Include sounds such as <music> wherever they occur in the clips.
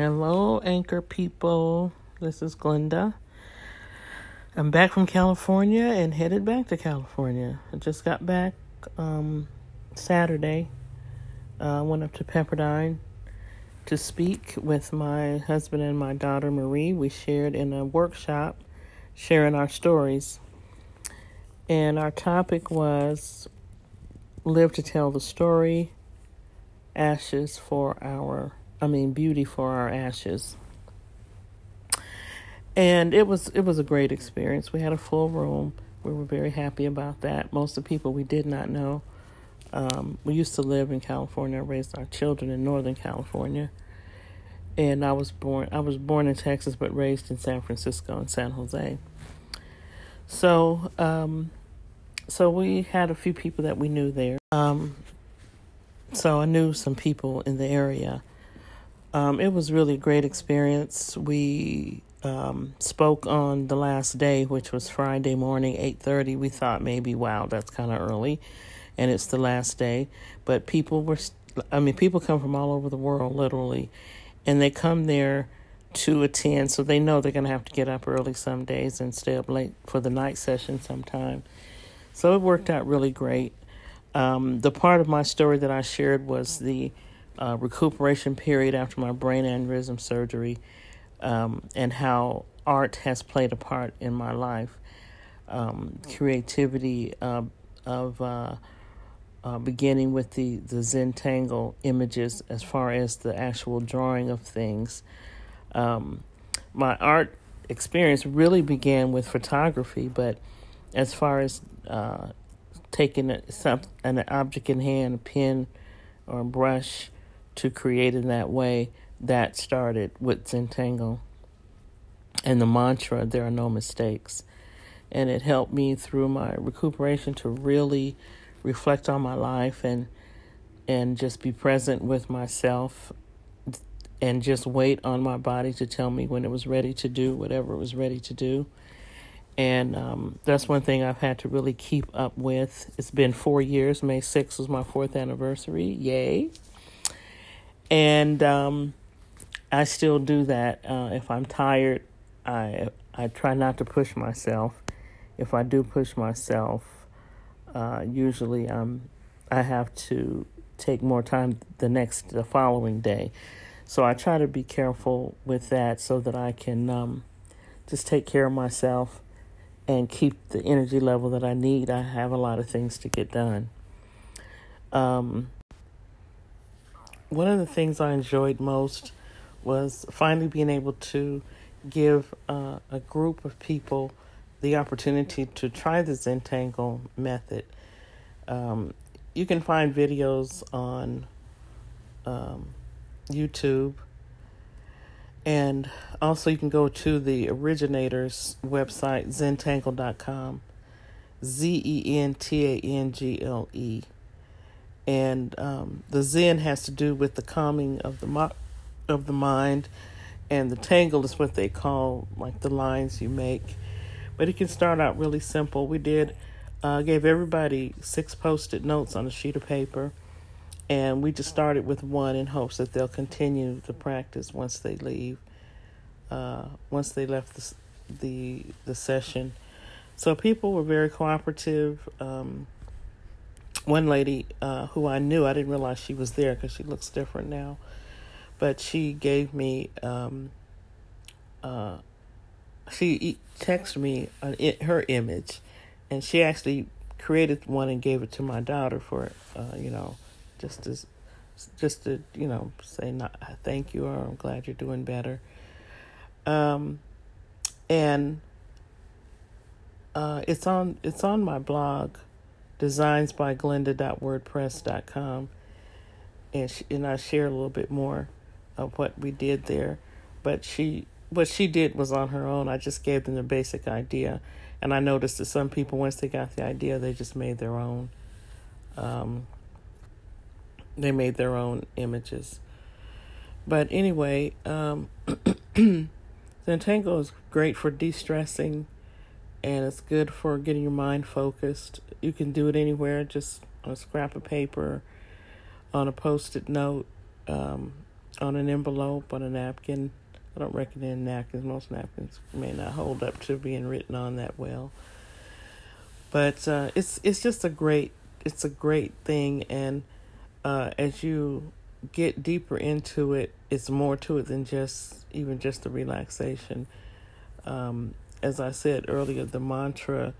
Hello, anchor people. This is Glenda. I'm back from California and headed back to California. I just got back um, Saturday. I uh, went up to Pepperdine to speak with my husband and my daughter Marie. We shared in a workshop sharing our stories. And our topic was Live to Tell the Story, Ashes for Our I mean, beauty for our ashes. And it was it was a great experience. We had a full room. We were very happy about that. Most of the people we did not know. Um, we used to live in California, raised our children in Northern California, and I was born I was born in Texas, but raised in San Francisco and San Jose. So, um, so we had a few people that we knew there. Um, so I knew some people in the area, um, it was really a great experience. We um, spoke on the last day, which was Friday morning, eight thirty. We thought maybe, wow, that's kind of early, and it's the last day. But people were, I mean, people come from all over the world, literally, and they come there to attend, so they know they're going to have to get up early some days and stay up late for the night session sometime. So it worked out really great. Um, the part of my story that I shared was the uh, recuperation period after my brain aneurysm surgery um, and how art has played a part in my life. Um, creativity uh, of uh, uh, beginning with the, the Zentangle images as far as the actual drawing of things. Um, my art experience really began with photography, but as far as uh, taking a, some, an object in hand, a pen or a brush, to create in that way, that started with Zentangle. And the mantra, there are no mistakes. And it helped me through my recuperation to really reflect on my life and and just be present with myself and just wait on my body to tell me when it was ready to do whatever it was ready to do. And um, that's one thing I've had to really keep up with. It's been four years. May 6th was my fourth anniversary. Yay and um, I still do that. Uh, if I'm tired, I I try not to push myself. If I do push myself, uh, usually I'm I have to take more time the next the following day. So I try to be careful with that so that I can um, just take care of myself and keep the energy level that I need. I have a lot of things to get done. Um, one of the things I enjoyed most was finally being able to give uh, a group of people the opportunity to try the Zentangle method. Um, you can find videos on um, YouTube, and also you can go to the originator's website, zentangle.com, Z E N T A N G L E and um, the Zen has to do with the calming of the mo- of the mind, and the tangle is what they call like the lines you make. But it can start out really simple. We did uh, gave everybody six post-it notes on a sheet of paper, and we just started with one in hopes that they'll continue the practice once they leave. Uh, once they left the the the session, so people were very cooperative. Um, one lady uh, who I knew, I didn't realize she was there because she looks different now, but she gave me, um, uh, she texted me an, her image, and she actually created one and gave it to my daughter for, uh, you know, just as, just to you know say not thank you or I'm glad you're doing better. Um, and uh, it's on it's on my blog designs by glenda.wordpress.com and she, and I share a little bit more of what we did there. But she what she did was on her own. I just gave them the basic idea. And I noticed that some people once they got the idea they just made their own um, they made their own images. But anyway um, <clears throat> Zentangle is great for de-stressing and it's good for getting your mind focused. You can do it anywhere, just on a scrap of paper, on a post it note. Um, on an envelope, on a napkin. I don't recommend napkins. Most napkins may not hold up to being written on that well. But uh, it's it's just a great it's a great thing, and uh, as you get deeper into it, it's more to it than just even just the relaxation. Um, as I said earlier, the mantra.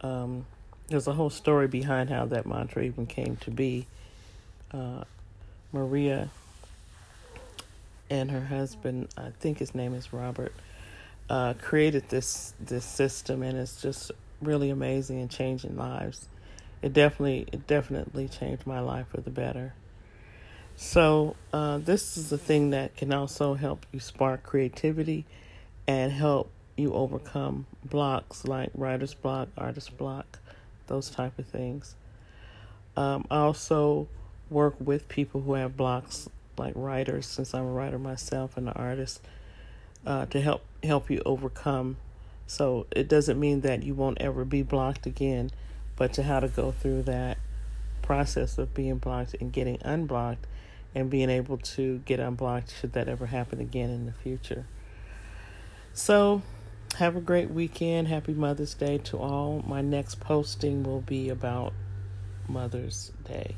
Um, there's a whole story behind how that mantra even came to be. Uh, Maria and her husband, I think his name is Robert, uh, created this this system, and it's just really amazing and changing lives. It definitely it definitely changed my life for the better. So uh, this is a thing that can also help you spark creativity and help you overcome blocks like writer's block, artist block, those type of things. Um, I also work with people who have blocks like writers, since I'm a writer myself and an artist, uh, to help help you overcome. So it doesn't mean that you won't ever be blocked again, but to how to go through that process of being blocked and getting unblocked and being able to get unblocked should that ever happen again in the future. So, have a great weekend. Happy Mother's Day to all. My next posting will be about Mother's Day.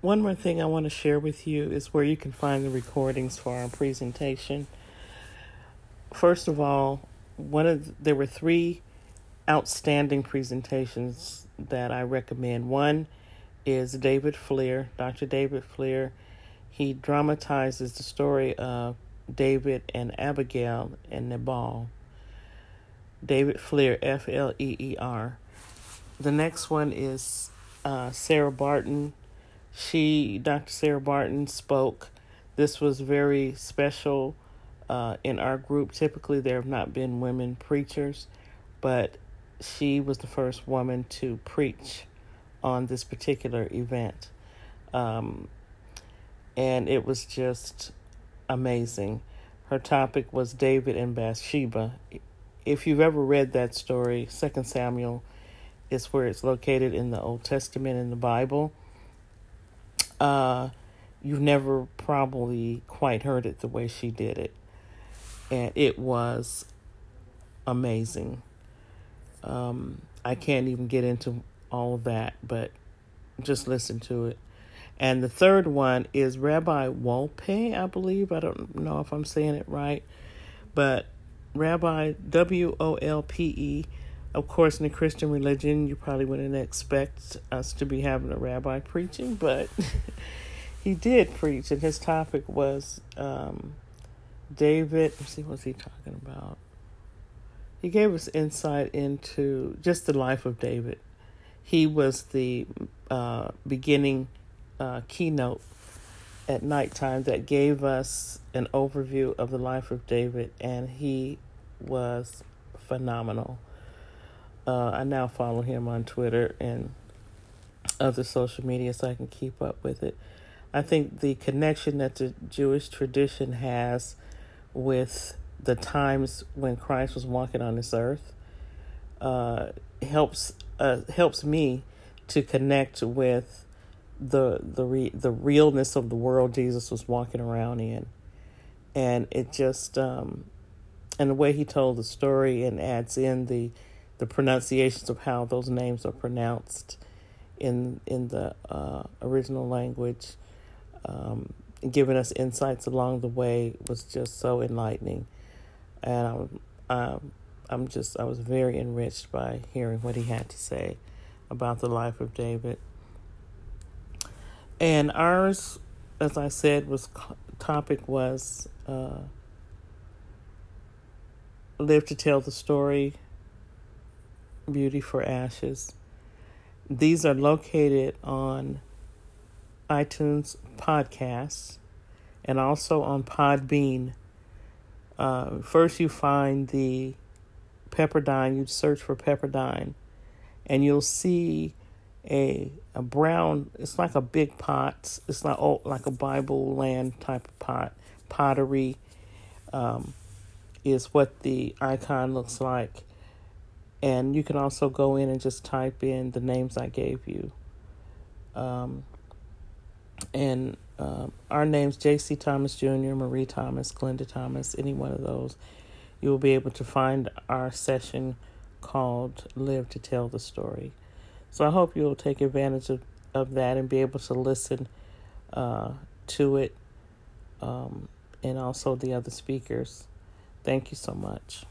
One more thing I want to share with you is where you can find the recordings for our presentation. First of all, one of the, there were three outstanding presentations that I recommend. One is David Fleer, Dr. David Fleer. He dramatizes the story of David and Abigail in Nabal. David Fleer, F L E E R. The next one is uh, Sarah Barton she, Dr. Sarah Barton, spoke. This was very special uh, in our group. Typically, there have not been women preachers, but she was the first woman to preach on this particular event. Um, and it was just amazing. Her topic was David and Bathsheba. If you've ever read that story, Second Samuel is where it's located in the Old Testament in the Bible uh, you've never probably quite heard it the way she did it. And it was amazing. Um, I can't even get into all that, but just listen to it. And the third one is Rabbi Wolpe, I believe. I don't know if I'm saying it right, but Rabbi W O L P E. Of course, in the Christian religion, you probably wouldn't expect us to be having a rabbi preaching, but <laughs> he did preach, and his topic was um, David. Let's see, what's he talking about? He gave us insight into just the life of David. He was the uh, beginning uh, keynote at nighttime that gave us an overview of the life of David, and he was phenomenal. Uh, I now follow him on Twitter and other social media so I can keep up with it. I think the connection that the Jewish tradition has with the times when Christ was walking on this earth uh, helps uh, helps me to connect with the the re- the realness of the world Jesus was walking around in, and it just um, and the way he told the story and adds in the the pronunciations of how those names are pronounced in in the uh, original language um, giving us insights along the way was just so enlightening. And I'm, um, I'm just, I was very enriched by hearing what he had to say about the life of David. And ours, as I said, was topic was uh, live to tell the story, beauty for ashes. These are located on iTunes podcasts and also on Podbean. Uh, first, you find the Pepperdine, you search for Pepperdine, and you'll see a a brown. It's like a big pot. It's not oh, like a Bible land type of pot. Pottery um, is what the icon looks like, And you can also go in and just type in the names I gave you. Um, and uh, our names, J.C. Thomas Jr., Marie Thomas, Glenda Thomas, any one of those, you will be able to find our session called Live to Tell the Story. So I hope you'll take advantage of, of that and be able to listen uh, to it um, and also the other speakers. Thank you so much.